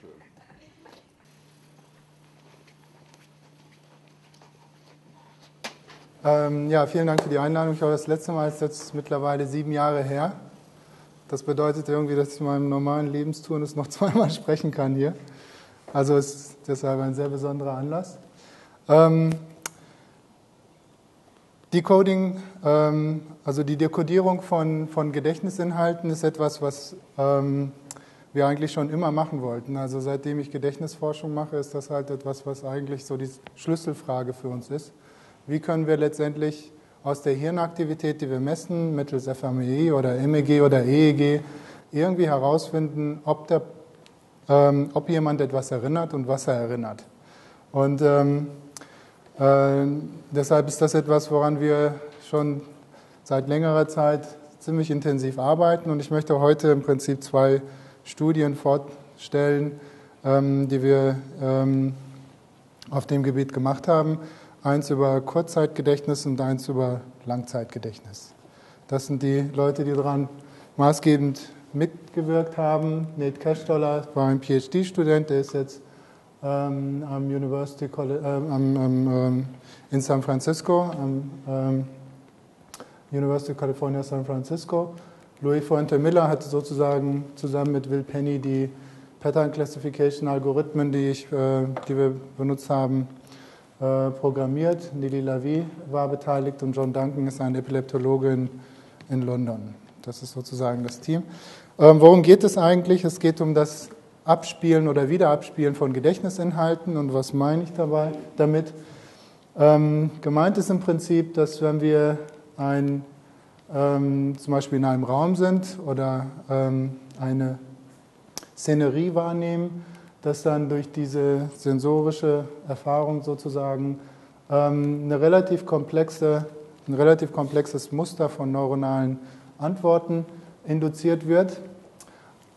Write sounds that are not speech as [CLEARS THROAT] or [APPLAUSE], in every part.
schön. Ähm, ja, vielen Dank für die Einladung. Ich glaube, das letzte Mal ist jetzt mittlerweile sieben Jahre her. Das bedeutet irgendwie, dass ich in meinem normalen Lebenstun noch [LAUGHS] zweimal sprechen kann hier. Also ist deshalb ein sehr besonderer Anlass. Ähm, Decoding, ähm, also die Dekodierung von, von Gedächtnisinhalten ist etwas, was ähm, wir eigentlich schon immer machen wollten. Also seitdem ich Gedächtnisforschung mache, ist das halt etwas, was eigentlich so die Schlüsselfrage für uns ist. Wie können wir letztendlich aus der Hirnaktivität, die wir messen, mittels FMEI oder MEG oder EEG, irgendwie herausfinden, ob, der, ähm, ob jemand etwas erinnert und was er erinnert. Und ähm, äh, deshalb ist das etwas, woran wir schon seit längerer Zeit ziemlich intensiv arbeiten. Und ich möchte heute im Prinzip zwei Studien vorstellen, ähm, die wir ähm, auf dem Gebiet gemacht haben. Eins über Kurzzeitgedächtnis und eins über Langzeitgedächtnis. Das sind die Leute, die daran maßgebend mitgewirkt haben. Nate Cashdoller war ein PhD-Student, der ist jetzt ähm, am University College, äh, am, am, in San Francisco, am ähm, University of California San Francisco. Louis Fuente Miller hat sozusagen zusammen mit Will Penny die Pattern Classification Algorithmen, die, ich, äh, die wir benutzt haben, äh, programmiert. Lili Lavie war beteiligt und John Duncan ist ein Epileptologe in, in London. Das ist sozusagen das Team. Ähm, worum geht es eigentlich? Es geht um das Abspielen oder Wiederabspielen von Gedächtnisinhalten. Und was meine ich dabei damit? Ähm, gemeint ist im Prinzip, dass wenn wir ein, ähm, zum Beispiel in einem Raum sind oder ähm, eine Szenerie wahrnehmen, dass dann durch diese sensorische Erfahrung sozusagen ähm, eine relativ komplexe, ein relativ komplexes Muster von neuronalen Antworten induziert wird.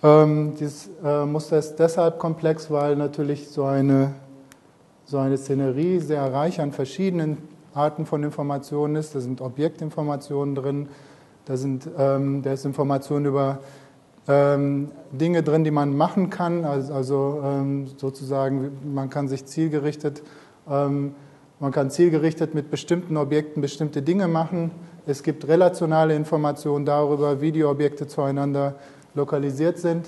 Ähm, dieses äh, Muster ist deshalb komplex, weil natürlich so eine, so eine Szenerie sehr reich an verschiedenen Arten von Informationen ist. Da sind Objektinformationen drin, da, sind, ähm, da ist Information über ähm, Dinge drin, die man machen kann, also, also ähm, sozusagen, man kann sich zielgerichtet, ähm, man kann zielgerichtet mit bestimmten Objekten bestimmte Dinge machen. Es gibt relationale Informationen darüber, wie die Objekte zueinander lokalisiert sind.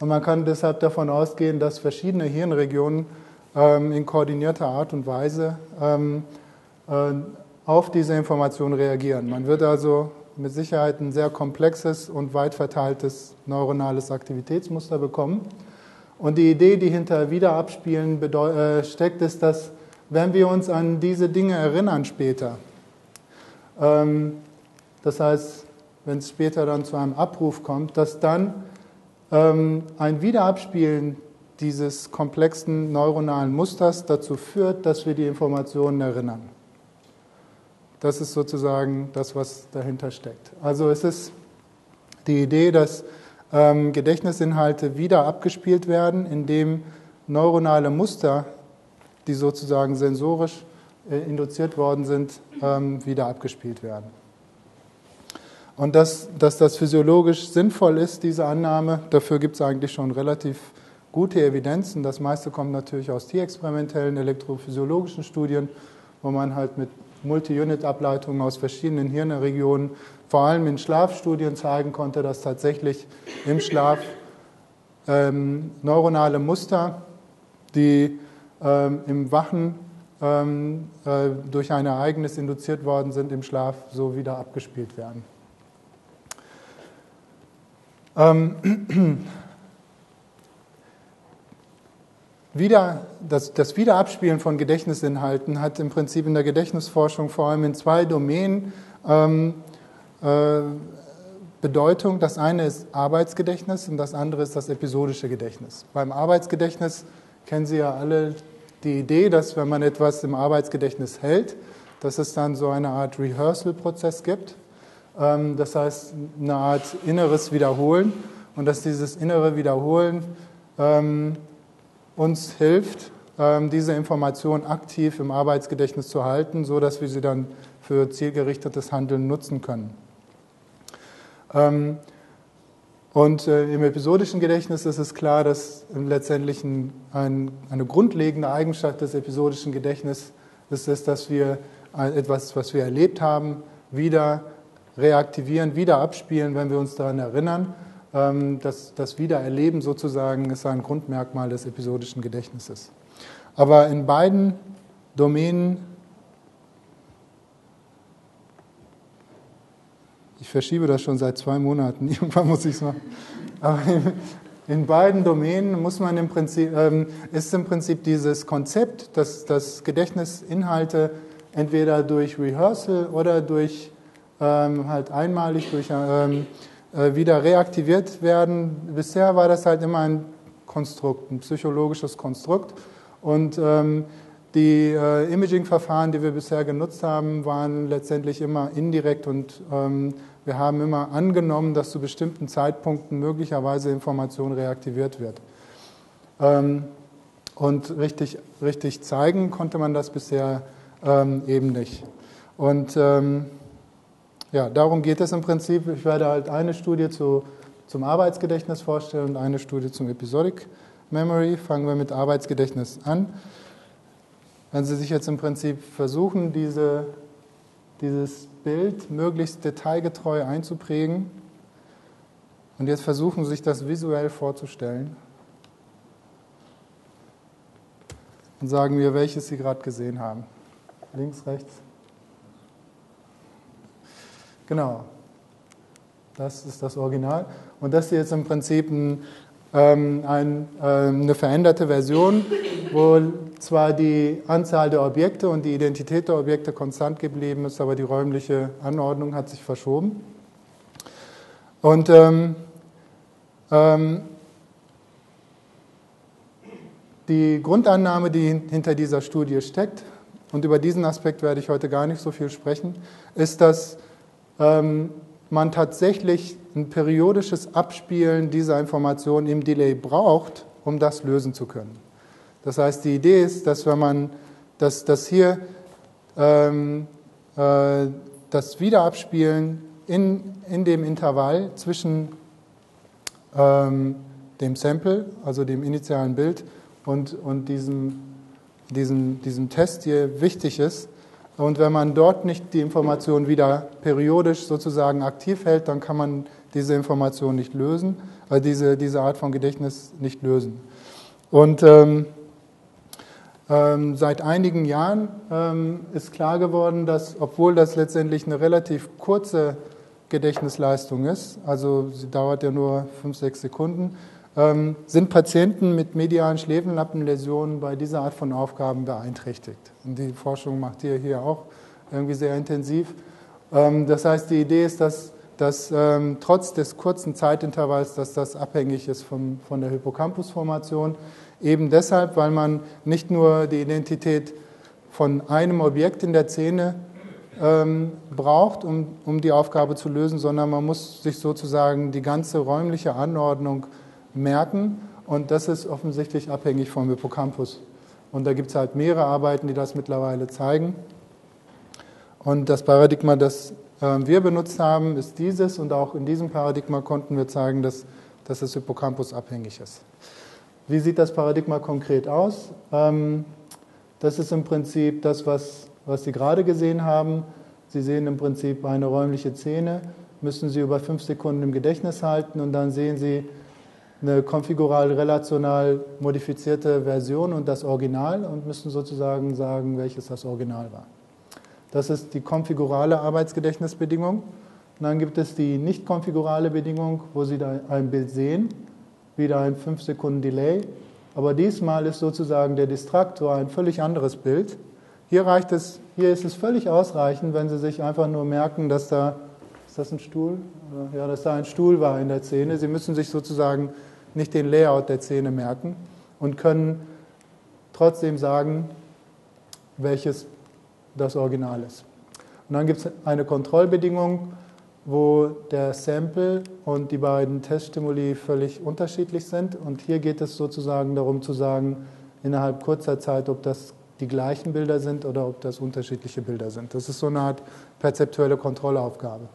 Und man kann deshalb davon ausgehen, dass verschiedene Hirnregionen in koordinierter Art und Weise ähm, äh, auf diese Information reagieren. Man wird also mit Sicherheit ein sehr komplexes und weit verteiltes neuronales Aktivitätsmuster bekommen. Und die Idee, die hinter Wiederabspielen äh, steckt, ist, dass wenn wir uns an diese Dinge erinnern später, ähm, das heißt, wenn es später dann zu einem Abruf kommt, dass dann ähm, ein Wiederabspielen dieses komplexen neuronalen Musters dazu führt, dass wir die Informationen erinnern. Das ist sozusagen das, was dahinter steckt. Also es ist die Idee, dass ähm, Gedächtnisinhalte wieder abgespielt werden, indem neuronale Muster, die sozusagen sensorisch äh, induziert worden sind, ähm, wieder abgespielt werden. Und dass, dass das physiologisch sinnvoll ist, diese Annahme, dafür gibt es eigentlich schon relativ gute Evidenzen. Das meiste kommt natürlich aus tierexperimentellen elektrophysiologischen Studien, wo man halt mit Multi-Unit-Ableitungen aus verschiedenen Hirnregionen, vor allem in Schlafstudien zeigen konnte, dass tatsächlich im Schlaf ähm, neuronale Muster, die ähm, im Wachen ähm, äh, durch ein Ereignis induziert worden sind, im Schlaf so wieder abgespielt werden. [CLEARS THROAT] Ähm, Wieder, das, das Wiederabspielen von Gedächtnisinhalten hat im Prinzip in der Gedächtnisforschung vor allem in zwei Domänen ähm, äh, Bedeutung. Das eine ist Arbeitsgedächtnis und das andere ist das episodische Gedächtnis. Beim Arbeitsgedächtnis kennen Sie ja alle die Idee, dass wenn man etwas im Arbeitsgedächtnis hält, dass es dann so eine Art Rehearsal-Prozess gibt. Ähm, das heißt, eine Art inneres Wiederholen und dass dieses innere Wiederholen ähm, uns hilft, ähm, diese Information aktiv im Arbeitsgedächtnis zu halten, so dass wir sie dann für zielgerichtetes Handeln nutzen können. Ähm, Und äh, im episodischen Gedächtnis ist es klar, dass letztendlich ein, ein, eine grundlegende Eigenschaft des episodischen Gedächtnisses ist, dass wir etwas, was wir erlebt haben, wieder reaktivieren, wieder abspielen, wenn wir uns daran erinnern. Ähm, das, das Wiedererleben sozusagen ist ein Grundmerkmal des episodischen Gedächtnisses. Aber in beiden Domänen, ich verschiebe das schon seit zwei Monaten, [LAUGHS] irgendwann muss ich es machen, aber in, beiden Domänen muss man im Prinzip, ähm, ist im Prinzip dieses Konzept, dass, dass Gedächtnisinhalte entweder durch Rehearsal oder durch ähm, halt einmalig durch ähm, äh, wieder reaktiviert werden. Bisher war das halt immer ein Konstrukt, ein psychologisches Konstrukt. Und ähm, die äh, Imaging-Verfahren, die wir bisher genutzt haben, waren letztendlich immer indirekt und ähm, wir haben immer angenommen, dass zu bestimmten Zeitpunkten möglicherweise Information reaktiviert wird. Ähm, und richtig, richtig zeigen konnte man das bisher ähm, eben nicht. Und ähm, ja, darum geht es im Prinzip. Ich werde halt eine Studie zu, zum Arbeitsgedächtnis vorstellen und eine Studie zum Episodic Memory. Fangen wir mit Arbeitsgedächtnis an. Wenn Sie sich jetzt im Prinzip versuchen, diese, dieses Bild möglichst detailgetreu einzuprägen und jetzt versuchen, sich das visuell vorzustellen und sagen mir, welches Sie gerade gesehen haben. Links, rechts. Genau. Das ist das Original. Und das hier ist im Prinzip ein, ähm, ein, äh, eine veränderte Version, wo zwar die Anzahl der Objekte und die Identität der Objekte konstant geblieben ist, aber die räumliche Anordnung hat sich verschoben. Und ähm, ähm, die Grundannahme, die hinter dieser Studie steckt, und über diesen Aspekt werde ich heute gar nicht so viel sprechen, ist, dass ähm, man tatsächlich ein periodisches Abspielen dieser Information im Delay braucht, um das lösen zu können. Das heißt, die Idee ist, dass wenn man dass, dass hier ähm, äh, das Wiederabspielen in, in dem Intervall zwischen ähm, dem Sample, also dem initialen Bild, und, und diesem, diesem, diesem Test hier wichtig ist, und wenn man dort nicht die Information wieder periodisch sozusagen aktiv hält, dann kann man diese Information nicht lösen, äh, diese, diese Art von Gedächtnis nicht lösen. Und ähm, ähm, seit einigen Jahren ähm, ist klar geworden, dass, obwohl das letztendlich eine relativ kurze Gedächtnisleistung ist, also sie dauert ja nur fünf, sechs Sekunden, sind Patienten mit medialen Schläfenlappenläsionen bei dieser Art von Aufgaben beeinträchtigt. Und die Forschung macht ihr hier auch irgendwie sehr intensiv. Ähm, das heißt, die Idee ist, dass, dass ähm, trotz des kurzen Zeitintervalls, dass das abhängig ist vom, von der Hippocampusformation, eben deshalb, weil man nicht nur die Identität von einem Objekt in der Szene ähm, braucht, um, um die Aufgabe zu lösen, sondern man muss sich sozusagen die ganze räumliche Anordnung merken. Und das ist offensichtlich abhängig vom Hippocampus. Und da gibt es halt mehrere Arbeiten, die das mittlerweile zeigen. Und das Paradigma, das äh, wir benutzt haben, ist dieses. Und auch in diesem Paradigma konnten wir zeigen, dass, dass das Hippocampus abhängig ist. Wie sieht das Paradigma konkret aus? Ähm, das ist im Prinzip das, was, was Sie gerade gesehen haben. Sie sehen im Prinzip eine räumliche Szene, müssen Sie über fünf Sekunden im Gedächtnis halten und dann sehen Sie eine konfigural relational modifizierte Version und das Original und müssen sozusagen sagen, welches das Original war. Das ist die konfigurale Arbeitsgedächtnisbedingung. Und dann gibt es die nicht konfigurale Bedingung, wo Sie da ein Bild sehen, wieder ein 5 Sekunden Delay. Aber diesmal ist sozusagen der Distraktor ein völlig anderes Bild. Hier, reicht es, hier ist es völlig ausreichend, wenn Sie sich einfach nur merken, dass da, ist das ein Stuhl? Ja, dass da ein Stuhl war in der Szene. Sie müssen sich sozusagen nicht den Layout der Szene merken und können trotzdem sagen, welches das Original ist. Und dann gibt es eine Kontrollbedingung, wo der Sample und die beiden Teststimuli völlig unterschiedlich sind. Und hier geht es sozusagen darum zu sagen, innerhalb kurzer Zeit, ob das die gleichen Bilder sind oder ob das unterschiedliche Bilder sind. Das ist so eine Art perzeptuelle Kontrollaufgabe.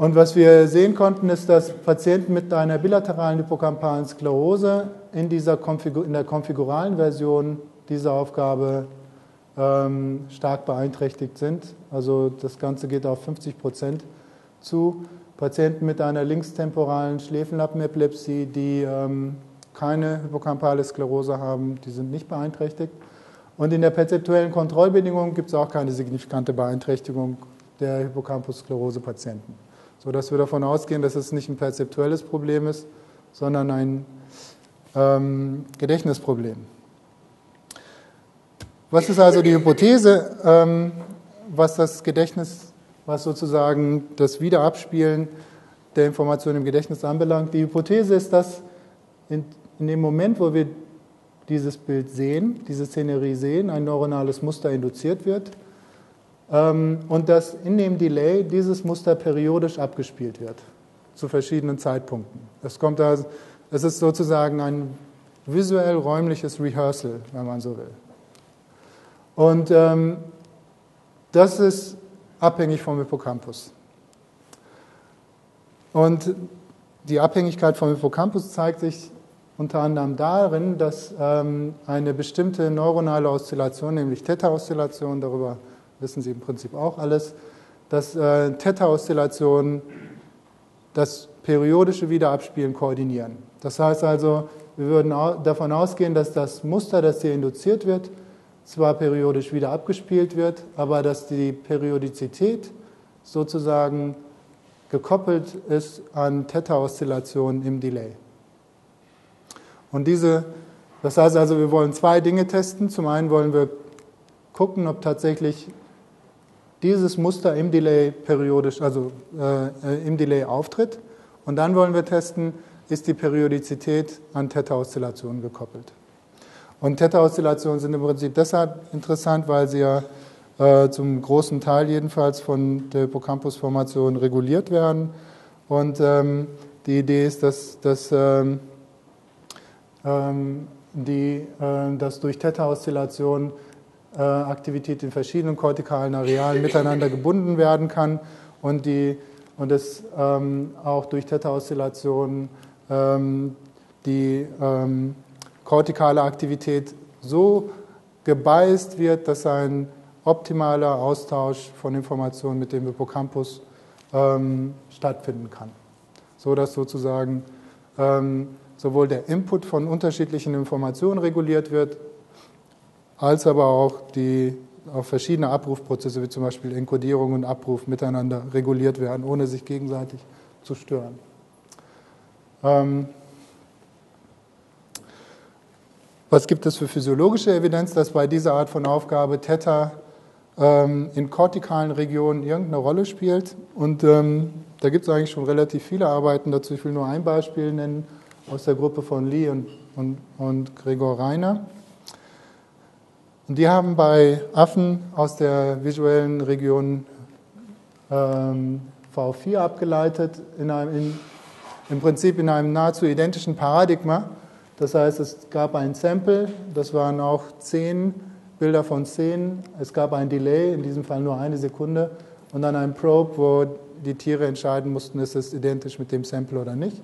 Und was wir sehen konnten, ist, dass Patienten mit einer bilateralen hypokampalen Sklerose in, dieser Konfigur in der konfiguralen Version dieser Aufgabe ähm, stark beeinträchtigt sind. Also das Ganze geht auf 50 Prozent zu. Patienten mit einer linkstemporalen Schläfenlappenepilepsie, die ähm, keine hypokampale Sklerose haben, die sind nicht beeinträchtigt. Und in der perzeptuellen Kontrollbedingung gibt es auch keine signifikante Beeinträchtigung der Hippocampus-Sklerose-Patienten. Sodass wir davon ausgehen, dass es nicht ein perzeptuelles Problem ist, sondern ein ähm, Gedächtnisproblem. Was ist also die Hypothese, ähm, was das Gedächtnis, was sozusagen das Wiederabspielen der Informationen im Gedächtnis anbelangt? Die Hypothese ist, dass in, in dem Moment, wo wir dieses Bild sehen, diese Szenerie sehen, ein neuronales Muster induziert wird und dass in dem Delay dieses Muster periodisch abgespielt wird zu verschiedenen Zeitpunkten. Es kommt also, es ist sozusagen ein visuell räumliches Rehearsal, wenn man so will. Und ähm, das ist abhängig vom Hippocampus. Und die Abhängigkeit vom Hippocampus zeigt sich unter anderem darin, dass ähm, eine bestimmte neuronale Oszillation, nämlich Theta-Oszillation, darüber wissen Sie im Prinzip auch alles, dass äh, Theta-Oszillationen das periodische Wiederabspielen koordinieren. Das heißt also, wir würden davon ausgehen, dass das Muster, das hier induziert wird, zwar periodisch wieder abgespielt wird, aber dass die Periodizität sozusagen gekoppelt ist an Theta-Oszillationen im Delay. Und diese, das heißt also, wir wollen zwei Dinge testen. Zum einen wollen wir gucken, ob tatsächlich dieses Muster im Delay periodisch, also äh, im Delay auftritt. Und dann wollen wir testen, ist die Periodizität an Theta-Oszillationen gekoppelt. Und Theta-Oszillationen sind im Prinzip deshalb interessant, weil sie ja äh, zum großen Teil jedenfalls von der Hippocampus-Formation reguliert werden. Und ähm, die Idee ist, dass, dass, ähm, ähm die, äh, dass durch Theta-Oszillationen Aktivität in verschiedenen kortikalen Arealen miteinander gebunden werden kann und, die, und es ähm, auch durch Theta-Oszillationen ähm, die ähm, kortikale Aktivität so gebeißt wird, dass ein optimaler Austausch von Informationen mit dem Hippocampus ähm, stattfinden kann. So dass sozusagen ähm, sowohl der Input von unterschiedlichen Informationen reguliert wird, als aber auch die auch verschiedene Abrufprozesse, wie zum Beispiel Enkodierung und Abruf, miteinander reguliert werden, ohne sich gegenseitig zu stören. Ähm, Was gibt es für physiologische Evidenz, dass bei dieser Art von Aufgabe Theta ähm, in kortikalen Regionen irgendeine Rolle spielt? Und ähm, da gibt es eigentlich schon relativ viele Arbeiten dazu. Ich will nur ein Beispiel nennen aus der Gruppe von Lee und, und, und Gregor Reiner. Und die haben bei Affen aus der visuellen Region ähm, V4 abgeleitet, in einem, in, im Prinzip in einem nahezu identischen Paradigma das heißt, es gab ein Sample, das waren auch zehn Bilder von zehn. Es gab ein Delay, in diesem Fall nur eine Sekunde, und dann ein Probe, wo die Tiere entscheiden mussten, ist es identisch mit dem Sample oder nicht.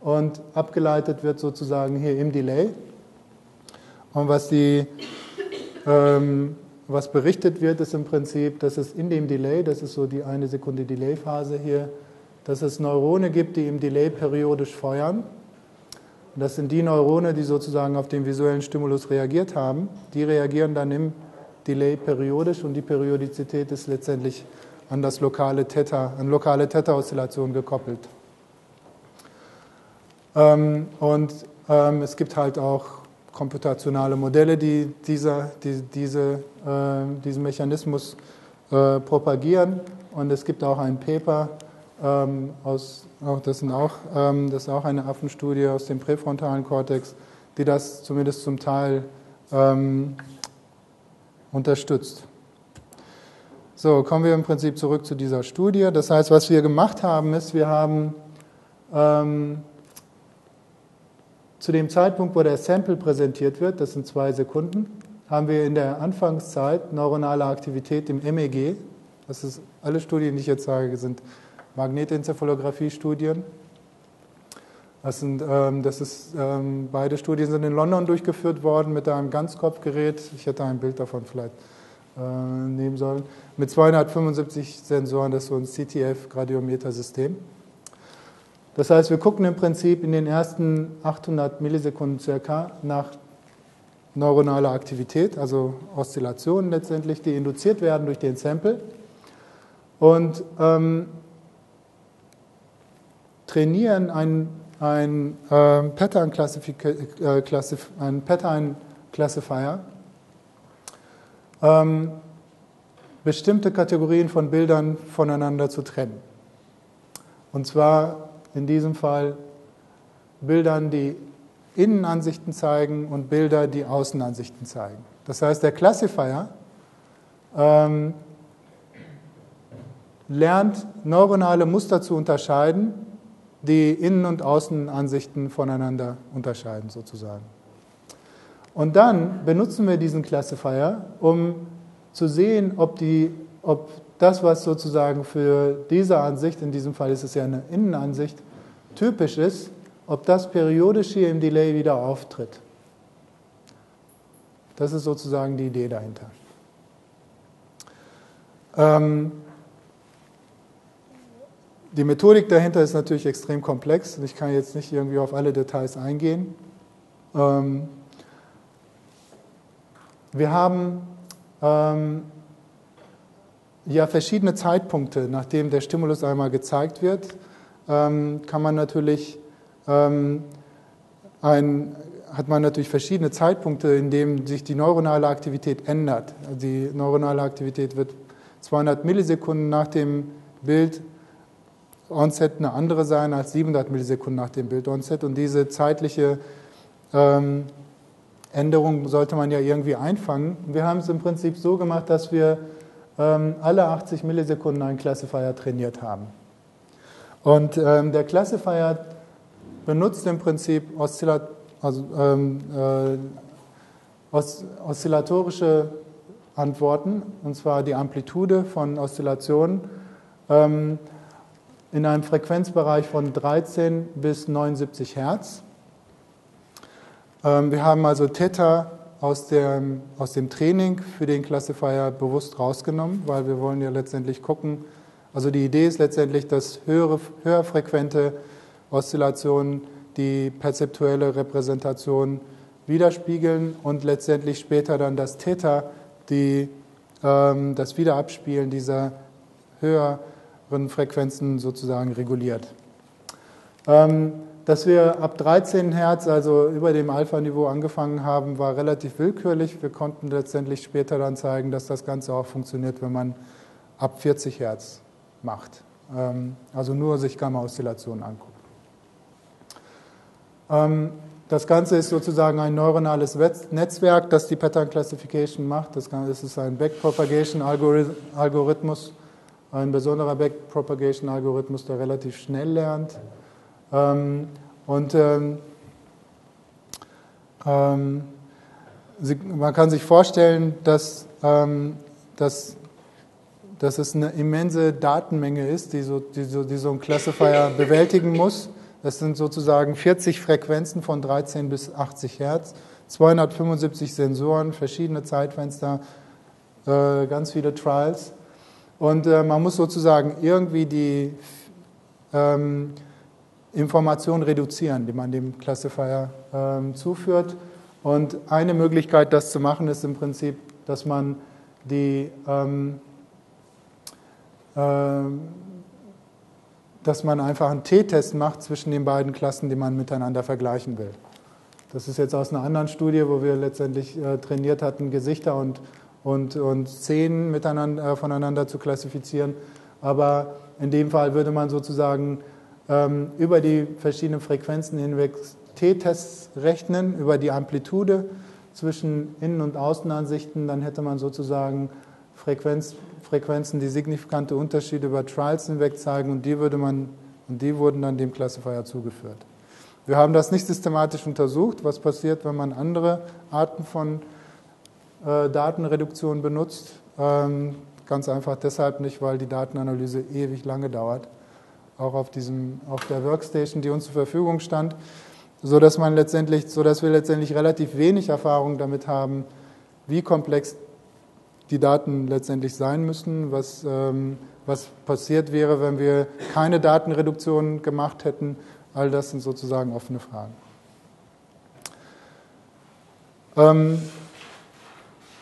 Und abgeleitet wird sozusagen hier im Delay. Und was, die, ähm, was berichtet wird, ist im Prinzip, dass es in dem Delay, das ist so die eine Sekunde Delay-Phase hier, dass es Neurone gibt, die im Delay periodisch feuern. Und das sind die Neurone, die sozusagen auf den visuellen Stimulus reagiert haben. Die reagieren dann im Delay periodisch und die Periodizität ist letztendlich an das lokale Theta, an lokale Theta-Oszillation gekoppelt. Ähm, und ähm, es gibt halt auch komputationale Modelle, die dieser, die, diese, äh, diesen Mechanismus äh, propagieren. Und es gibt auch ein Paper ähm, aus auch, das, sind auch, ähm, das ist auch eine Affenstudie aus dem präfrontalen Kortex, die das zumindest zum Teil ähm, unterstützt. So, kommen wir im Prinzip zurück zu dieser Studie. Das heißt, was wir gemacht haben, ist, wir haben ähm, zu dem Zeitpunkt, wo der Sample präsentiert wird, das sind zwei Sekunden, haben wir in der Anfangszeit neuronale Aktivität im MEG. Das ist alle Studien, die ich jetzt sage, sind Magnetenzephalographie-Studien. Das, sind, ähm, das ist, ähm, beide Studien sind in London durchgeführt worden mit einem Ganzkopfgerät. Ich hätte ein Bild davon vielleicht äh, nehmen sollen. Mit 275 Sensoren, das ist so ein CTF-Gradiometer-System. Das heißt, wir gucken im Prinzip in den ersten 800 Millisekunden circa nach neuronaler Aktivität, also Oszillationen letztendlich, die induziert werden durch den Sample. Und ähm, trainieren ein, ein, äh, Pattern, äh, ein Pattern Classifier, ähm, bestimmte Kategorien von Bildern voneinander zu trennen. Und zwar in diesem Fall Bildern, die Innenansichten zeigen und Bilder, die Außenansichten zeigen. Das heißt, der Classifier ähm, lernt neuronale Muster zu unterscheiden, die Innen- und Außenansichten voneinander unterscheiden sozusagen. Und dann benutzen wir diesen Classifier, um zu sehen, ob, die, ob das, was sozusagen für diese Ansicht, in diesem Fall ist es ja eine Innenansicht, typisch ist, ob das periodisch hier im Delay wieder auftritt. Das ist sozusagen die Idee dahinter. Ähm, die Methodik dahinter ist natürlich extrem komplex und ich kann jetzt nicht irgendwie auf alle Details eingehen. Ähm, wir haben ähm, ja verschiedene Zeitpunkte, nachdem der Stimulus einmal gezeigt wird, ähm, kann man natürlich ähm, ein, hat man natürlich verschiedene Zeitpunkte, in denen sich die neuronale Aktivität ändert. Die neuronale Aktivität wird 200 Millisekunden nach dem Bild Onset eine andere sein als 700 Millisekunden nach dem Bild Onset und diese zeitliche ähm, Änderung sollte man ja irgendwie einfangen. Wir haben es im Prinzip so gemacht, dass wir alle 80 Millisekunden einen Classifier trainiert haben. Und ähm, der Classifier benutzt im Prinzip Oszillat also, ähm, äh, Osz oszillatorische Antworten, und zwar die Amplitude von Oszillationen ähm, in einem Frequenzbereich von 13 bis 79 Hertz. Ähm, wir haben also Theta aus dem, aus dem Training für den Classifier bewusst rausgenommen, weil wir wollen ja letztendlich gucken, also die Idee ist letztendlich, dass höhere, höher frequente Oszillationen die perzeptuelle Repräsentation widerspiegeln und letztendlich später dann das Theta, die, ähm, das Wiederabspielen dieser höheren Frequenzen sozusagen reguliert. Ähm, dass wir ab 13 Hertz, also über dem Alpha-Niveau angefangen haben, war relativ willkürlich. Wir konnten letztendlich später dann zeigen, dass das Ganze auch funktioniert, wenn man ab 40 Hertz macht. Ähm, also nur sich Gamma-Oszillationen anguckt. Ähm, das Ganze ist sozusagen ein neuronales Netzwerk, das die Pattern Classification macht. Das ist ein Backpropagation-Algorithmus, ein besonderer Backpropagation-Algorithmus, der relativ schnell lernt. Ähm, und ähm, ähm, Sie, man kann sich vorstellen, dass, ähm, dass, dass es eine immense Datenmenge ist, die so, die so, die so ein Classifier [LAUGHS] bewältigen muss. Das sind sozusagen 40 Frequenzen von 13 bis 80 Hertz, 275 Sensoren, verschiedene Zeitfenster, äh, ganz viele Trials. Und äh, man muss sozusagen irgendwie die ähm, Informationen reduzieren, die man dem Classifier ähm, zuführt. Und eine Möglichkeit, das zu machen, ist im Prinzip, dass man die ähm, äh, dass man einfach einen T-Test macht zwischen den beiden Klassen, die man miteinander vergleichen will. Das ist jetzt aus einer anderen Studie, wo wir letztendlich äh, trainiert hatten, Gesichter und, und, und Szenen miteinander, äh, voneinander zu klassifizieren. Aber in dem Fall würde man sozusagen ähm, über die verschiedenen Frequenzen hinweg T-Tests rechnen, über die Amplitude zwischen Innen- und Außenansichten. Dann hätte man sozusagen Frequenz, Frequenzen, die signifikante Unterschiede über Trials hinweg zeigen und die, würde man, und die wurden dann dem Classifier zugeführt. Wir haben das nicht systematisch untersucht, was passiert, wenn man andere Arten von äh, Datenreduktion benutzt. Ähm, ganz einfach deshalb nicht, weil die Datenanalyse ewig lange dauert auch auf, diesem, auf der Workstation, die uns zur Verfügung stand, so dass man letztendlich, so dass wir letztendlich relativ wenig Erfahrung damit haben, wie komplex die Daten letztendlich sein müssen, was, ähm, was passiert wäre, wenn wir keine Datenreduktion gemacht hätten. All das sind sozusagen offene Fragen. Ähm,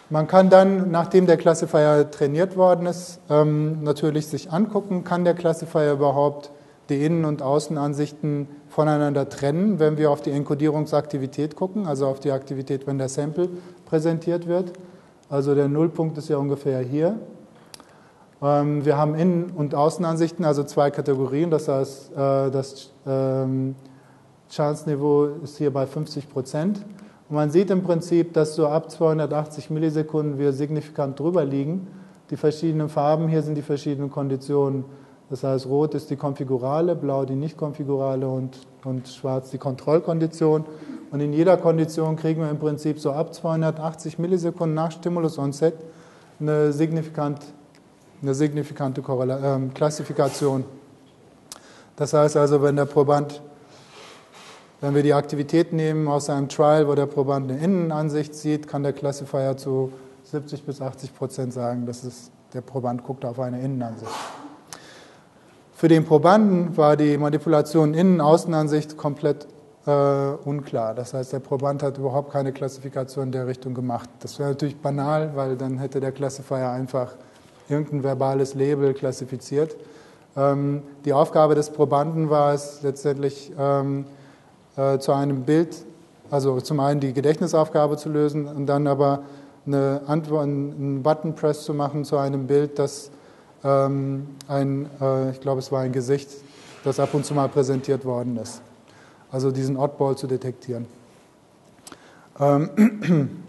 man kann dann, nachdem der Classifier trainiert worden ist, ähm, natürlich sich angucken, kann der Classifier überhaupt die Innen- und Außenansichten voneinander trennen, wenn wir auf die Enkodierungsaktivität gucken, also auf die Aktivität, wenn der Sample präsentiert wird. Also der Nullpunkt ist ja ungefähr hier. Ähm, wir haben Innen- und Außenansichten, also zwei Kategorien. Das heißt, äh, das ähm, Chance-Niveau ist hier bei 50 Prozent. Und man sieht im Prinzip, dass so ab 280 Millisekunden wir signifikant drüber liegen. Die verschiedenen Farben hier sind die verschiedenen Konditionen. Das heißt, rot ist die konfigurale, blau die nicht konfigurale und, und schwarz die Kontrollkondition. Und in jeder Kondition kriegen wir im Prinzip so ab 280 Millisekunden nach Stimulus-Onset eine, signifikant, eine signifikante Korrela äh, Klassifikation. Das heißt also, wenn der Proband wenn wir die Aktivität nehmen aus einem Trial, wo der Proband eine Innenansicht sieht, kann der Classifier zu 70 bis 80 Prozent sagen, dass es, der Proband guckt auf eine Innenansicht. Für den Probanden war die Manipulation Innen-Außenansicht komplett äh, unklar. Das heißt, der Proband hat überhaupt keine Klassifikation in der Richtung gemacht. Das wäre natürlich banal, weil dann hätte der Classifier einfach irgendein verbales Label klassifiziert. Ähm, die Aufgabe des Probanden war es letztendlich, ähm, äh, zu einem Bild, also zum einen die Gedächtnisaufgabe zu lösen und dann aber eine Antwort, einen Button Press zu machen zu einem Bild, das ähm, ein, äh, ich glaube, es war ein Gesicht, das ab und zu mal präsentiert worden ist. Also diesen Oddball zu detektieren. Ähm, [CLEARS THROAT]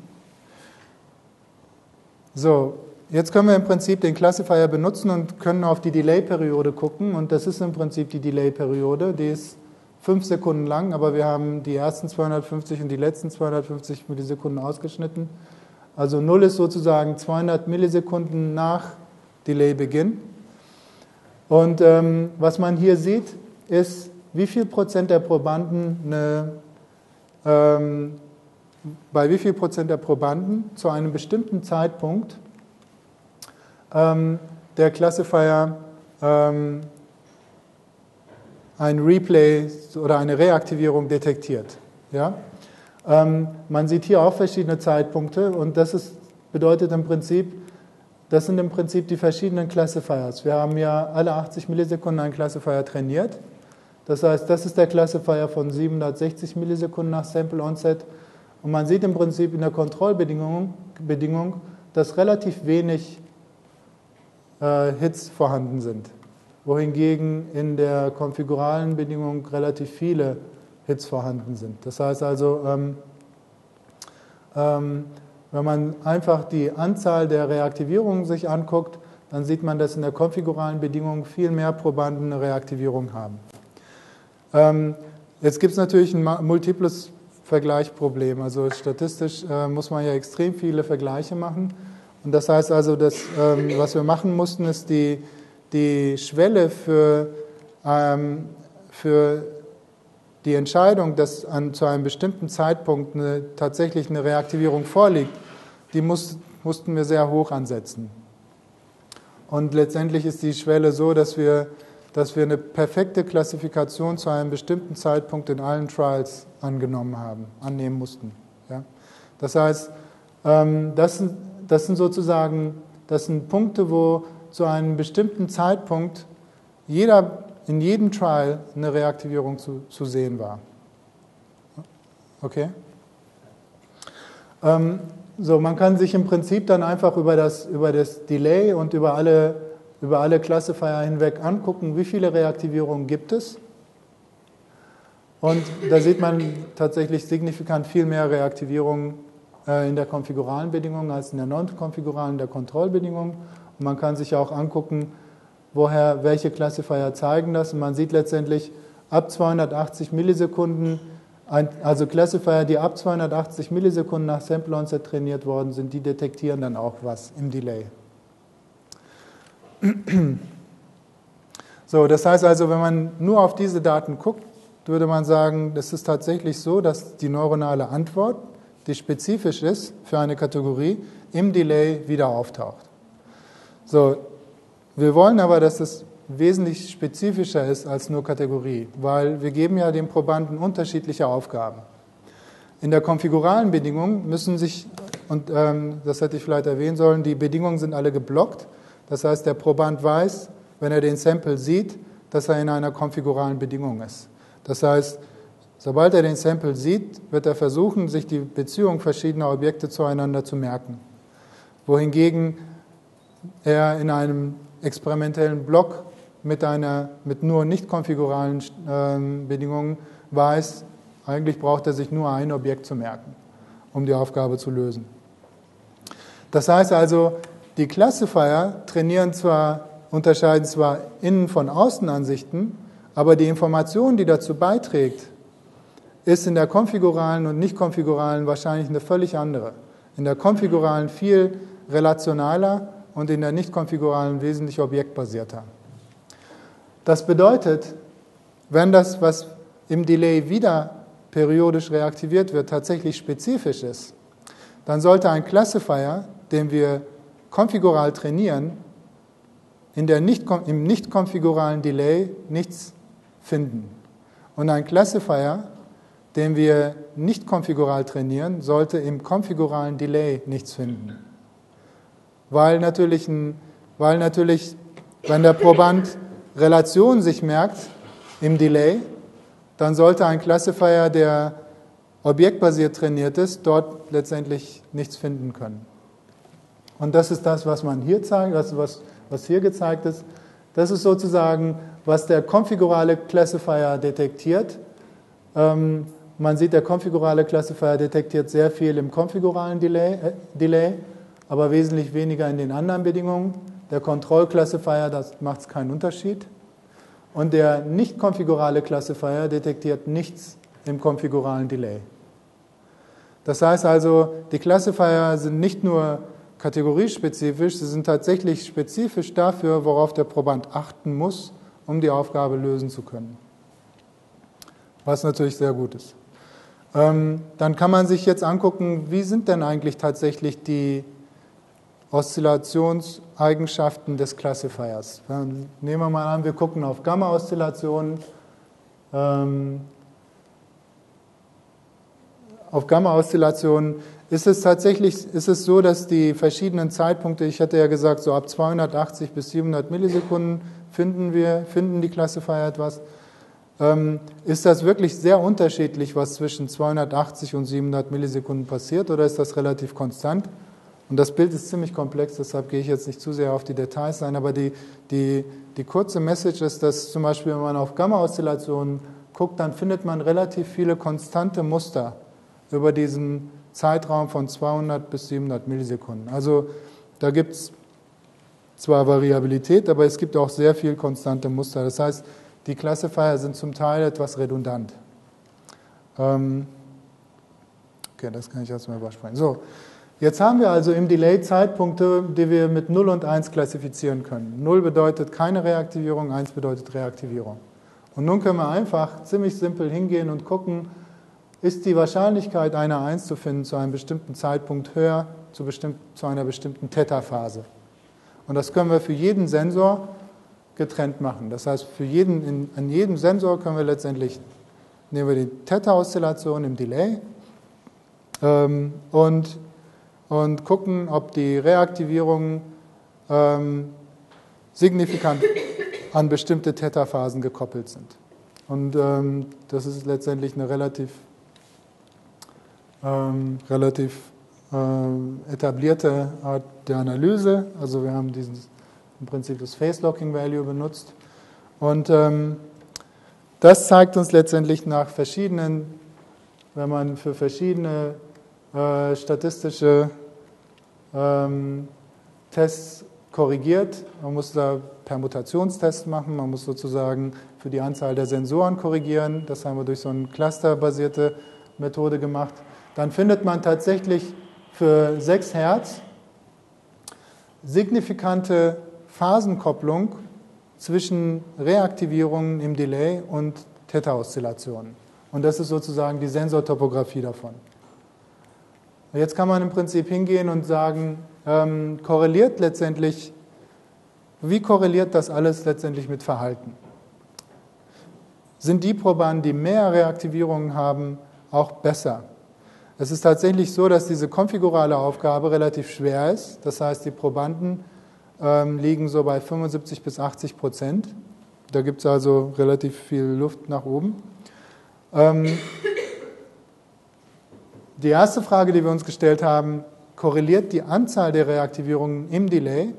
so, jetzt können wir im Prinzip den Classifier benutzen und können auf die Delay-Periode gucken. Und das ist im Prinzip die Delay-Periode. Die ist fünf Sekunden lang, aber wir haben die ersten 250 und die letzten 250 Millisekunden ausgeschnitten. Also 0 ist sozusagen 200 Millisekunden nach Delay-Beginn. Und ähm, was man hier sieht, ist, wie viel Prozent der Probanden eine, ähm, bei wie viel Prozent der Probanden zu einem bestimmten Zeitpunkt ähm, der Classifier ähm, ein Replay oder eine Reaktivierung detektiert. Ja? Ähm, man sieht hier auch verschiedene Zeitpunkte und das ist, bedeutet im Prinzip, das sind im Prinzip die verschiedenen Classifiers. Wir haben ja alle 80 Millisekunden einen Classifier trainiert. Das heißt, das ist der Classifier von 760 Millisekunden nach Sample Onset. Und man sieht im Prinzip in der Kontrollbedingung, Bedingung, dass relativ wenig äh, Hits vorhanden sind wohingegen in der konfiguralen Bedingung relativ viele Hits vorhanden sind. Das heißt also, ähm, ähm, wenn man einfach die Anzahl der Reaktivierungen sich anguckt, dann sieht man, dass in der konfiguralen Bedingung viel mehr Probanden eine Reaktivierung haben. Ähm, jetzt gibt es natürlich ein multiples Vergleichproblem. Also statistisch äh, muss man ja extrem viele Vergleiche machen. Und das heißt also, dass, ähm, was wir machen mussten, ist die die Schwelle für, ähm, für die Entscheidung, dass an, zu einem bestimmten Zeitpunkt eine, tatsächlich eine Reaktivierung vorliegt, die muss, mussten wir sehr hoch ansetzen. Und letztendlich ist die Schwelle so, dass wir, dass wir eine perfekte Klassifikation zu einem bestimmten Zeitpunkt in allen Trials angenommen haben, annehmen mussten. Ja? Das heißt, ähm, das, das sind sozusagen das sind Punkte, wo zu einem bestimmten Zeitpunkt jeder, in jedem Trial eine Reaktivierung zu, zu sehen war. Okay? Ähm, so, man kann sich im Prinzip dann einfach über das, über das Delay und über alle, über alle Classifier hinweg angucken, wie viele Reaktivierungen gibt es. Und da sieht man tatsächlich signifikant viel mehr Reaktivierungen äh, in der konfiguralen Bedingung als in der non-konfiguralen, der Kontrollbedingung. Man kann sich auch angucken, woher welche Classifier zeigen das. Und man sieht letztendlich ab 280 Millisekunden, also Classifier, die ab 280 Millisekunden nach Sample Onset trainiert worden sind, die detektieren dann auch was im Delay. So, das heißt also, wenn man nur auf diese Daten guckt, würde man sagen, das ist tatsächlich so, dass die neuronale Antwort, die spezifisch ist für eine Kategorie, im Delay wieder auftaucht. So, wir wollen aber, dass es wesentlich spezifischer ist als nur Kategorie, weil wir geben ja dem Probanden unterschiedliche Aufgaben. In der konfiguralen Bedingung müssen sich, und ähm, das hätte ich vielleicht erwähnen sollen, die Bedingungen sind alle geblockt. Das heißt, der Proband weiß, wenn er den Sample sieht, dass er in einer konfiguralen Bedingung ist. Das heißt, sobald er den Sample sieht, wird er versuchen, sich die Beziehung verschiedener Objekte zueinander zu merken. Wohingegen er in einem experimentellen Block mit, einer, mit nur nicht konfiguralen äh, Bedingungen weiß, eigentlich braucht er sich nur ein Objekt zu merken, um die Aufgabe zu lösen. Das heißt also, die Classifier trainieren zwar, unterscheiden zwar Innen- von Außenansichten, aber die Information, die dazu beiträgt, ist in der konfiguralen und nicht konfiguralen wahrscheinlich eine völlig andere. In der konfiguralen viel relationaler und in der nicht konfiguralen wesentlich objektbasierter. Das bedeutet, wenn das, was im Delay wieder periodisch reaktiviert wird, tatsächlich spezifisch ist, dann sollte ein Classifier, den wir konfigural trainieren, in der nicht, im nicht konfiguralen Delay nichts finden. Und ein Classifier, den wir nicht konfigural trainieren, sollte im konfiguralen Delay nichts finden. Weil natürlich, ein, weil natürlich wenn der Proband Relation sich merkt im Delay, dann sollte ein Classifier, der objektbasiert trainiert ist, dort letztendlich nichts finden können. Und das ist das, was man hier zeigt, was, was, was hier gezeigt ist. Das ist sozusagen, was der konfigurale Classifier detektiert. Ähm, man sieht, der konfigurale Classifier detektiert sehr viel im konfiguralen Delay, äh, Delay aber wesentlich weniger in den anderen Bedingungen. Der Control-Classifier, das macht keinen Unterschied. Und der nicht konfigurale Classifier detektiert nichts im konfiguralen Delay. Das heißt also, die Classifier sind nicht nur kategoriespezifisch, sie sind tatsächlich spezifisch dafür, worauf der Proband achten muss, um die Aufgabe lösen zu können. Was natürlich sehr gut ist. Ähm, dann kann man sich jetzt angucken, wie sind denn eigentlich tatsächlich die Oszillationseigenschaften des Classifiers. Dann nehmen wir mal an, wir gucken auf Gamma-Oszillationen. Ähm, auf Gamma-Oszillationen ist es tatsächlich ist es so, dass die verschiedenen Zeitpunkte, ich hatte ja gesagt, so ab 280 bis 700 Millisekunden finden wir, finden die Classifier etwas. Ähm, ist das wirklich sehr unterschiedlich, was zwischen 280 und 700 Millisekunden passiert, oder ist das relativ konstant? Und das Bild ist ziemlich komplex, deshalb gehe ich jetzt nicht zu sehr auf die Details ein, aber die, die, die kurze Message ist, dass zum Beispiel, wenn man auf Gamma-Oszillationen guckt, dann findet man relativ viele konstante Muster über diesen Zeitraum von 200 bis 700 Millisekunden. Also da gibt es zwar Variabilität, aber es gibt auch sehr viel konstante Muster. Das heißt, die Classifier sind zum Teil etwas redundant. Ähm okay, das kann ich erstmal überspringen. So, Jetzt haben wir also im Delay Zeitpunkte, die wir mit 0 und 1 klassifizieren können. 0 bedeutet keine Reaktivierung, 1 bedeutet Reaktivierung. Und nun können wir einfach ziemlich simpel hingehen und gucken, ist die Wahrscheinlichkeit, eine 1 zu finden zu einem bestimmten Zeitpunkt höher zu, bestimmt, zu einer bestimmten Theta-Phase. Und das können wir für jeden Sensor getrennt machen. Das heißt, für jeden, in, an jedem Sensor können wir letztendlich, nehmen wir die Theta-Oszillation im Delay ähm, und und gucken, ob die Reaktivierungen ähm, signifikant an bestimmte Theta-Phasen gekoppelt sind. Und ähm, das ist letztendlich eine relativ, ähm, relativ äh, etablierte Art der Analyse. Also wir haben dieses, im Prinzip das Face-Locking-Value benutzt. Und ähm, das zeigt uns letztendlich nach verschiedenen, wenn man für verschiedene äh, statistische ähm, Tests korrigiert. Man muss da Permutationstests machen, man muss sozusagen für die Anzahl der Sensoren korrigieren. Das haben wir durch so eine clusterbasierte Methode gemacht. Dann findet man tatsächlich für 6 Hertz signifikante Phasenkopplung zwischen Reaktivierungen im Delay und Theta-Oszillationen. Und das ist sozusagen die Sensortopographie davon. Jetzt kann man im Prinzip hingehen und sagen, ähm, korreliert letztendlich, wie korreliert das alles letztendlich mit Verhalten? Sind die Probanden, die mehr Reaktivierungen haben, auch besser? Es ist tatsächlich so, dass diese konfigurale Aufgabe relativ schwer ist. Das heißt, die Probanden ähm, liegen so bei 75 bis 80 Prozent. Da gibt es also relativ viel Luft nach oben. Ähm, die erste Frage, die wir uns gestellt haben, korreliert die Anzahl der Reaktivierungen im Delay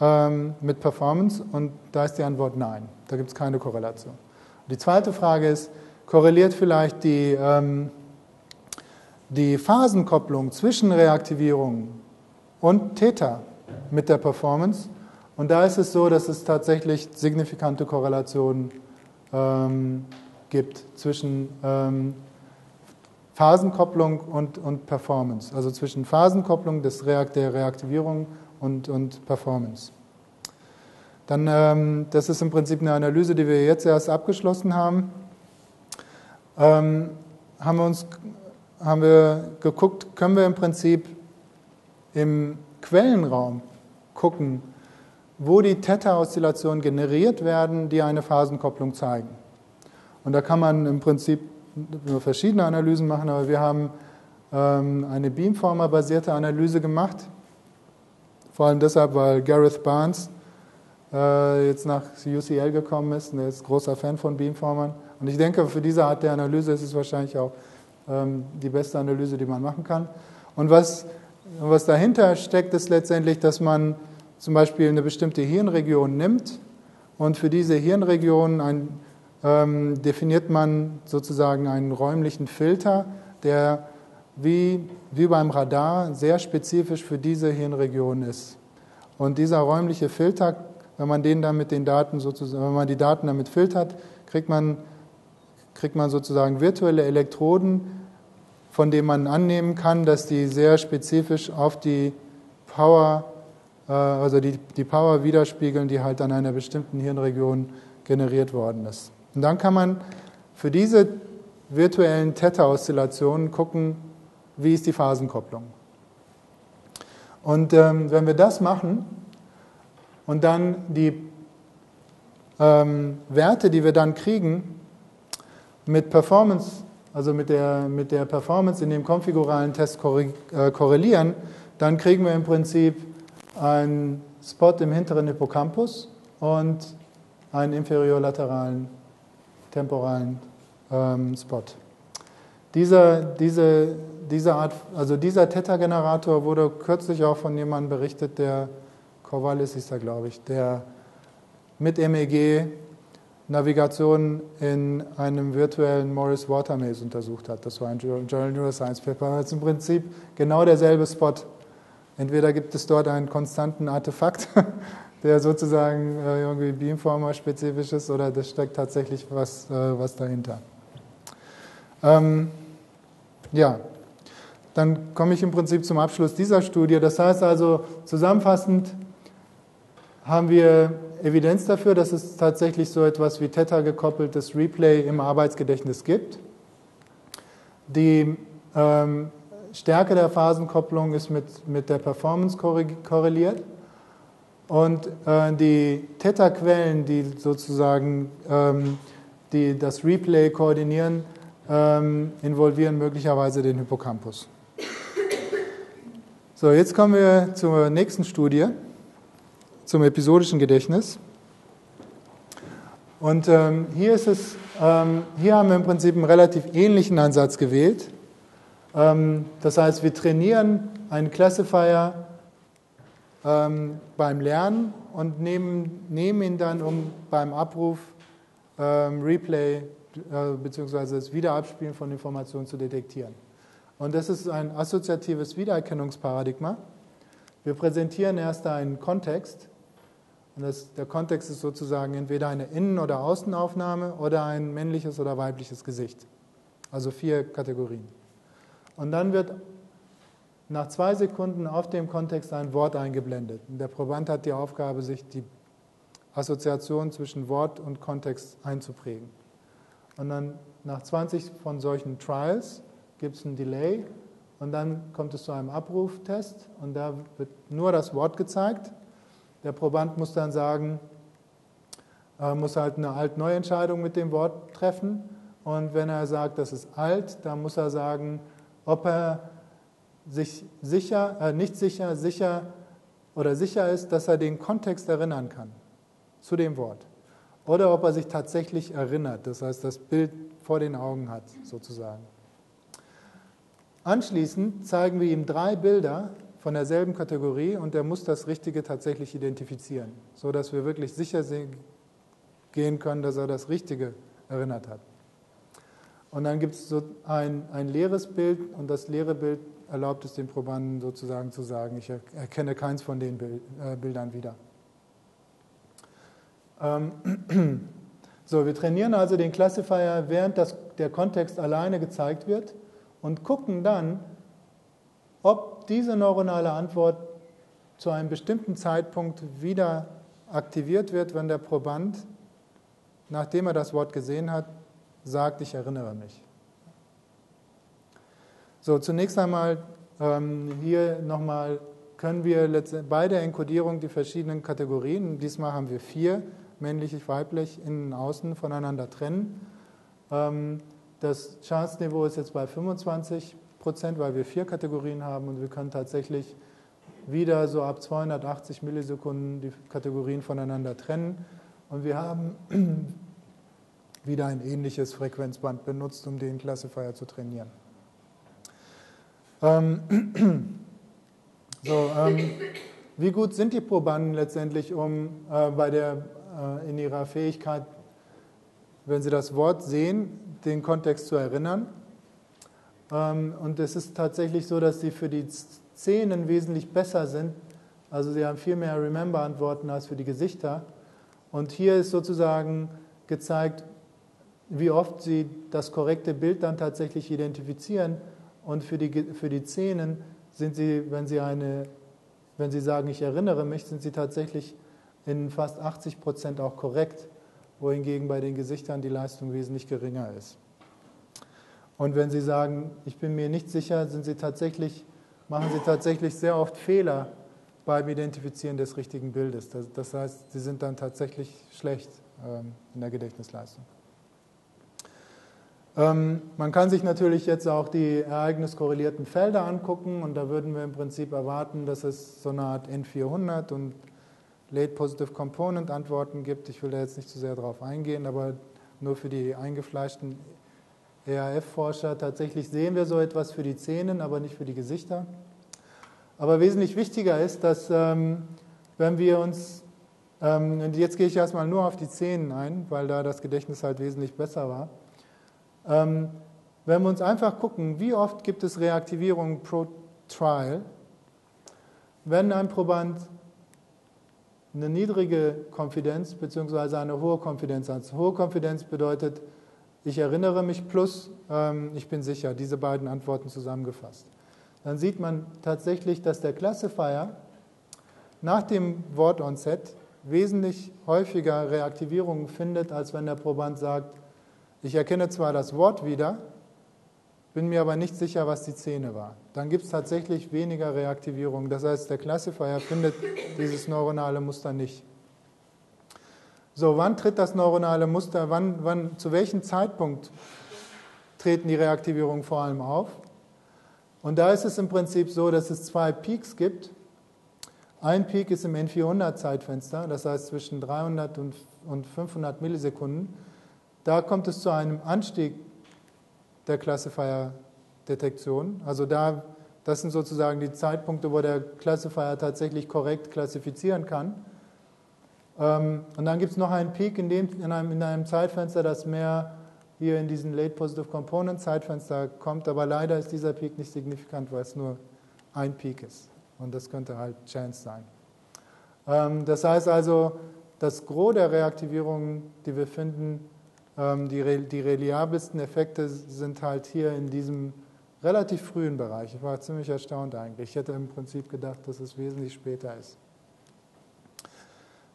ähm, mit Performance? Und da ist die Antwort nein. Da gibt es keine Korrelation. Die zweite Frage ist, korreliert vielleicht die, ähm, die Phasenkopplung zwischen Reaktivierungen und Theta mit der Performance? Und da ist es so, dass es tatsächlich signifikante Korrelationen ähm, gibt zwischen ähm, Phasenkopplung und, und Performance, also zwischen Phasenkopplung des Reakt der Reaktivierung und, und Performance. Dann, ähm, das ist im Prinzip eine Analyse, die wir jetzt erst abgeschlossen haben. Ähm, haben wir uns haben wir geguckt, können wir im Prinzip im Quellenraum gucken, wo die Theta-Oszillationen generiert werden, die eine Phasenkopplung zeigen. Und da kann man im Prinzip verschiedene Analysen machen, aber wir haben ähm, eine Beamformer-basierte Analyse gemacht. Vor allem deshalb, weil Gareth Barnes äh, jetzt nach UCL gekommen ist und er ist großer Fan von Beamformern. Und ich denke, für diese Art der Analyse ist es wahrscheinlich auch ähm, die beste Analyse, die man machen kann. Und was, was dahinter steckt, ist letztendlich, dass man zum Beispiel eine bestimmte Hirnregion nimmt und für diese Hirnregion ein ähm, definiert man sozusagen einen räumlichen Filter, der wie, wie beim Radar sehr spezifisch für diese Hirnregion ist. Und dieser räumliche Filter, wenn man den dann mit den Daten sozusagen, wenn man die Daten damit filtert, kriegt man, kriegt man sozusagen virtuelle Elektroden, von denen man annehmen kann, dass die sehr spezifisch auf die Power, äh, also die, die Power widerspiegeln, die halt an einer bestimmten Hirnregion generiert worden ist. Und dann kann man für diese virtuellen Theta-Oszillationen gucken, wie ist die Phasenkopplung. Und ähm, wenn wir das machen und dann die ähm, Werte, die wir dann kriegen, mit Performance, also mit der, mit der Performance in dem konfiguralen Test äh, korrelieren, dann kriegen wir im Prinzip einen Spot im hinteren Hippocampus und einen inferiorlateralen temporalen ähm, Spot. Dieser, diese, diese Art, also dieser Theta-Generator wurde kürzlich auch von jemandem berichtet, der Corvallis ist da, glaube ich, der mit MEG Navigation in einem virtuellen Morris Water Maze untersucht hat. Das war ein Journal Neuroscience Paper. Das ist im Prinzip genau derselbe Spot. Entweder gibt es dort einen konstanten Artefakt, [LAUGHS] der sozusagen äh, irgendwie Beamformer-spezifisch ist oder das steckt tatsächlich was, äh, was dahinter. Ähm, ja, dann komme ich im Prinzip zum Abschluss dieser Studie. Das heißt also, zusammenfassend haben wir Evidenz dafür, dass es tatsächlich so etwas wie Theta-gekoppeltes Replay im Arbeitsgedächtnis gibt. Die ähm, Stärke der Phasenkopplung ist mit, mit der Performance korreliert. Und äh, die Theta-Quellen, die sozusagen ähm, die das Replay koordinieren, ähm, involvieren möglicherweise den Hippocampus. So, jetzt kommen wir zur nächsten Studie, zum episodischen Gedächtnis. Und ähm, hier ist es, ähm, hier haben wir im Prinzip einen relativ ähnlichen Ansatz gewählt. Ähm, das heißt, wir trainieren einen Classifier ähm, beim Lernen und nehmen, nehmen ihn dann, um beim Abruf ähm, Replay äh, bzw. das Wiederabspielen von Informationen zu detektieren. Und das ist ein assoziatives Wiedererkennungsparadigma. Wir präsentieren erst einen Kontext. Und das, der Kontext ist sozusagen entweder eine Innen- oder Außenaufnahme oder ein männliches oder weibliches Gesicht. Also vier Kategorien. Und dann wird nach zwei Sekunden auf dem Kontext ein Wort eingeblendet. Und der Proband hat die Aufgabe, sich die Assoziationen zwischen Wort und Kontext einzuprägen. Und dann nach 20 von solchen Trials gibt es ein Delay und dann kommt es zu einem Abruftest und da wird nur das Wort gezeigt. Der Proband muss dann sagen, äh, muss halt eine Alt-Neu-Entscheidung mit dem Wort treffen. Und wenn er sagt, das ist alt, dann muss er sagen, ob er sich sicher, äh, nicht sicher, sicher oder sicher ist, dass er den Kontext erinnern kann zu dem Wort. Oder ob er sich tatsächlich erinnert, das heißt, das Bild vor den Augen hat, sozusagen. Anschließend zeigen wir ihm drei Bilder von derselben Kategorie und er muss das Richtige tatsächlich identifizieren, sodass wir wirklich sicher gehen können, dass er das Richtige erinnert hat. Und dann gibt es so ein, ein leeres Bild und das leere Bild erlaubt es dem Probanden sozusagen zu sagen, ich erkenne keins von den äh, Bildern wieder. Ähm, [CLEARS THROAT] so, wir trainieren also den Classifier, während das, der Kontext alleine gezeigt wird und gucken dann, ob diese neuronale Antwort zu einem bestimmten Zeitpunkt wieder aktiviert wird, wenn der Proband, nachdem er das Wort gesehen hat, sagt, ich erinnere mich. So, zunächst einmal ähm, hier nochmal können wir bei der Enkodierung die verschiedenen Kategorien, diesmal haben wir vier, männlich, weiblich, innen, außen, voneinander trennen. Ähm, das Chance-Niveau ist jetzt bei 25 Prozent, weil wir vier Kategorien haben und wir können tatsächlich wieder so ab 280 Millisekunden die Kategorien voneinander trennen. Und wir haben [CLEARS THROAT] wieder ein ähnliches Frequenzband benutzt, um den Classifier zu trainieren. Ähm, [CLEARS THROAT] so, ähm, wie gut sind die Probanden letztendlich, um äh, bei der, äh, in ihrer Fähigkeit, wenn sie das Wort sehen, den Kontext zu erinnern? Ähm, und es ist tatsächlich so, dass sie für die Szenen wesentlich besser sind. Also sie haben viel mehr Remember-Antworten als für die Gesichter. Und hier ist sozusagen gezeigt, wie oft sie das korrekte Bild dann tatsächlich identifizieren und für die, für die Szenen sind sie, wenn sie, eine, wenn sie sagen, ich erinnere mich, sind sie tatsächlich in fast 80 Prozent auch korrekt, wohingegen bei den Gesichtern die Leistung wesentlich geringer ist. Und wenn Sie sagen, ich bin mir nicht sicher, sind Sie tatsächlich, machen Sie tatsächlich sehr oft Fehler beim Identifizieren des richtigen Bildes. Das, das heißt, Sie sind dann tatsächlich schlecht ähm, in der Gedächtnisleistung. Ähm, man kann sich natürlich jetzt auch die ereigniskorrelierten Felder angucken und da würden wir im Prinzip erwarten, dass es so eine Art N400 und Late Positive Component Antworten gibt. Ich will da jetzt nicht zu sehr darauf eingehen, aber nur für die eingefleischten ERF-Forscher. Tatsächlich sehen wir so etwas für die Zähne, aber nicht für die Gesichter. Aber wesentlich wichtiger ist, dass ähm, wenn wir uns, ähm, jetzt gehe ich erstmal nur auf die Zähne ein, weil da das Gedächtnis halt wesentlich besser war. Ähm, wenn wir uns einfach gucken, wie oft gibt es Reaktivierungen pro Trial, wenn ein Proband eine niedrige Konfidenz bzw. eine hohe Konfidenz hat. Hohe Konfidenz bedeutet, ich erinnere mich plus ähm, ich bin sicher, diese beiden Antworten zusammengefasst. Dann sieht man tatsächlich, dass der Classifier nach dem Wort on Set wesentlich häufiger Reaktivierungen findet, als wenn der Proband sagt, ich erkenne zwar das Wort wieder, bin mir aber nicht sicher, was die Szene war. Dann gibt es tatsächlich weniger Reaktivierung. Das heißt, der Classifier findet dieses neuronale Muster nicht. So, wann tritt das neuronale Muster, wann, wann, zu welchem Zeitpunkt treten die Reaktivierungen vor allem auf? Und da ist es im Prinzip so, dass es zwei Peaks gibt. Ein Peak ist im N400-Zeitfenster, das heißt zwischen 300 und 500 Millisekunden. Da kommt es zu einem Anstieg der Classifier-Detektion. Also da, das sind sozusagen die Zeitpunkte, wo der Classifier tatsächlich korrekt klassifizieren kann. Ähm, und dann gibt es noch einen Peak in, dem, in, einem, in einem Zeitfenster, das mehr hier in diesen Late Positive Component Zeitfenster kommt, aber leider ist dieser Peak nicht signifikant, weil es nur ein Peak ist. Und das könnte halt Chance sein. Ähm, das heißt also, das Gros der Reaktivierungen, die wir finden, die, die reliabelsten Effekte sind halt hier in diesem relativ frühen Bereich. Ich war ziemlich erstaunt eigentlich. Ich hätte im Prinzip gedacht, dass es wesentlich später ist.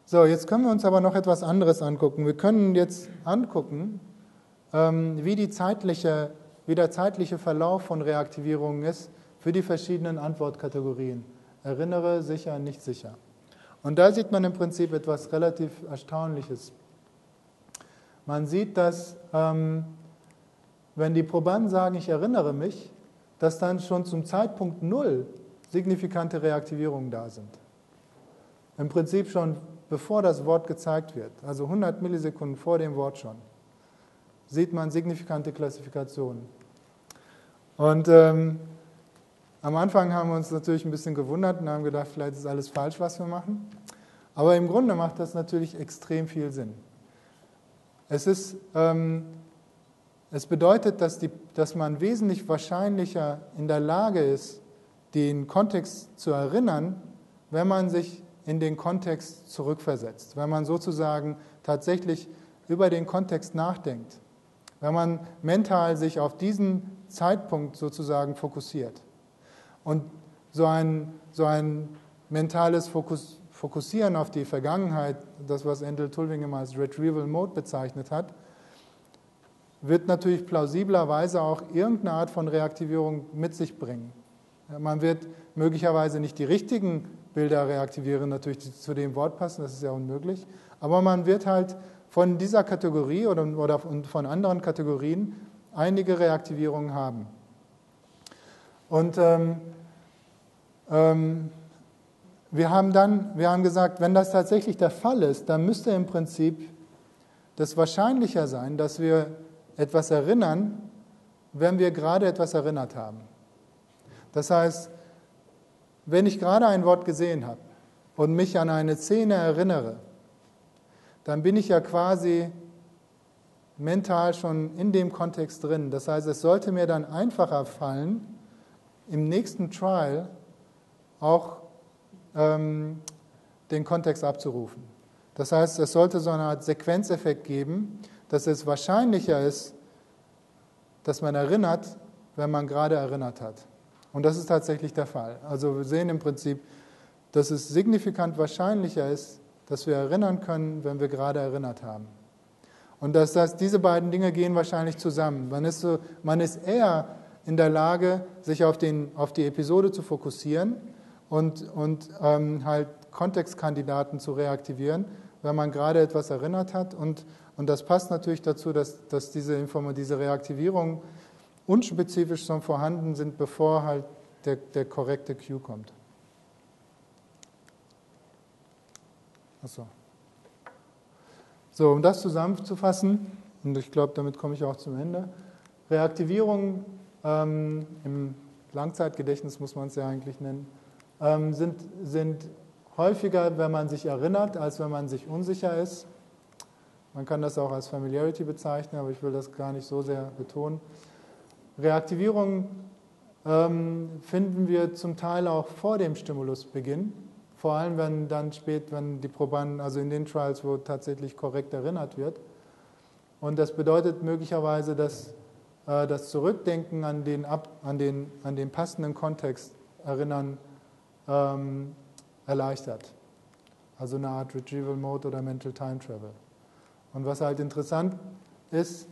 So, jetzt können wir uns aber noch etwas anderes angucken. Wir können jetzt angucken, ähm, wie, die zeitliche, wie der zeitliche Verlauf von Reaktivierungen ist für die verschiedenen Antwortkategorien. Erinnere, sicher, nicht sicher. Und da sieht man im Prinzip etwas relativ Erstaunliches. Man sieht, dass ähm, wenn die Probanden sagen, ich erinnere mich, dass dann schon zum Zeitpunkt Null signifikante Reaktivierungen da sind. Im Prinzip schon bevor das Wort gezeigt wird, also 100 Millisekunden vor dem Wort schon, sieht man signifikante Klassifikationen. Und ähm, am Anfang haben wir uns natürlich ein bisschen gewundert und haben gedacht, vielleicht ist alles falsch, was wir machen. Aber im Grunde macht das natürlich extrem viel Sinn. Es, ist, ähm, es bedeutet, dass, die, dass man wesentlich wahrscheinlicher in der Lage ist, den Kontext zu erinnern, wenn man sich in den Kontext zurückversetzt, wenn man sozusagen tatsächlich über den Kontext nachdenkt, wenn man mental sich auf diesen Zeitpunkt sozusagen fokussiert. Und so ein, so ein mentales Fokus, Fokussieren auf die Vergangenheit, das was Endel Tulving immer als Retrieval Mode bezeichnet hat, wird natürlich plausiblerweise auch irgendeine Art von Reaktivierung mit sich bringen. Man wird möglicherweise nicht die richtigen Bilder reaktivieren, natürlich die zu dem Wort passen, das ist ja unmöglich, aber man wird halt von dieser Kategorie oder, oder von anderen Kategorien einige Reaktivierungen haben. Und ähm, ähm, wir haben dann, wir haben gesagt, wenn das tatsächlich der Fall ist, dann müsste im Prinzip das wahrscheinlicher sein, dass wir etwas erinnern, wenn wir gerade etwas erinnert haben. Das heißt, wenn ich gerade ein Wort gesehen habe und mich an eine Szene erinnere, dann bin ich ja quasi mental schon in dem Kontext drin. Das heißt, es sollte mir dann einfacher fallen, im nächsten Trial auch ähm, den Kontext abzurufen. Das heißt, es sollte so eine Art Sequenzeffekt geben, dass es wahrscheinlicher ist, dass man erinnert, wenn man gerade erinnert hat. Und das ist tatsächlich der Fall. Also wir sehen im Prinzip, dass es signifikant wahrscheinlicher ist, dass wir erinnern können, wenn wir gerade erinnert haben. Und das heißt, diese beiden Dinge gehen wahrscheinlich zusammen. Man ist, so, man ist eher in der Lage, sich auf, den, auf die Episode zu fokussieren und, und ähm, halt Kontextkandidaten zu reaktivieren, wenn man gerade etwas erinnert hat. Und, und das passt natürlich dazu, dass, dass diese, Inform diese Reaktivierung unspezifisch schon vorhanden sind, bevor halt der, der korrekte Cue kommt. Achso. So, um das zusammenzufassen, und ich glaube, damit komme ich auch zum Ende. Reaktivierung ähm, im Langzeitgedächtnis muss man es ja eigentlich nennen, sind, sind häufiger, wenn man sich erinnert, als wenn man sich unsicher ist. Man kann das auch als Familiarity bezeichnen, aber ich will das gar nicht so sehr betonen. Reaktivierung ähm, finden wir zum Teil auch vor dem Stimulusbeginn, vor allem wenn dann spät, wenn die Probanden, also in den Trials, wo tatsächlich korrekt erinnert wird. Und das bedeutet möglicherweise, dass äh, das Zurückdenken an den, an, den, an den passenden Kontext erinnern ähm, erleichtert. Also eine Art Retrieval Mode oder Mental Time Travel. Und was halt interessant ist,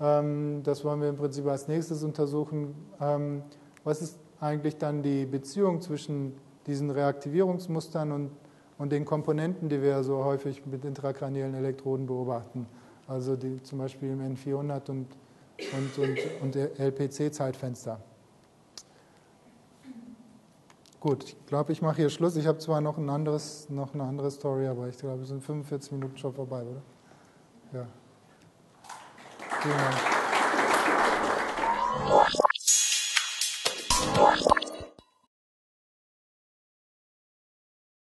ähm, das wollen wir im Prinzip als nächstes untersuchen, ähm, was ist eigentlich dann die Beziehung zwischen diesen Reaktivierungsmustern und, und den Komponenten, die wir so häufig mit intrakraniellen Elektroden beobachten. Also die, zum Beispiel im N400 und, und, und, und LPC-Zeitfenster. Gut, ich glaube, ich mache hier Schluss. Ich habe zwar noch, ein anderes, noch eine andere Story, aber ich glaube, es sind 45 Minuten schon vorbei, oder? Ja. Vielen Dank.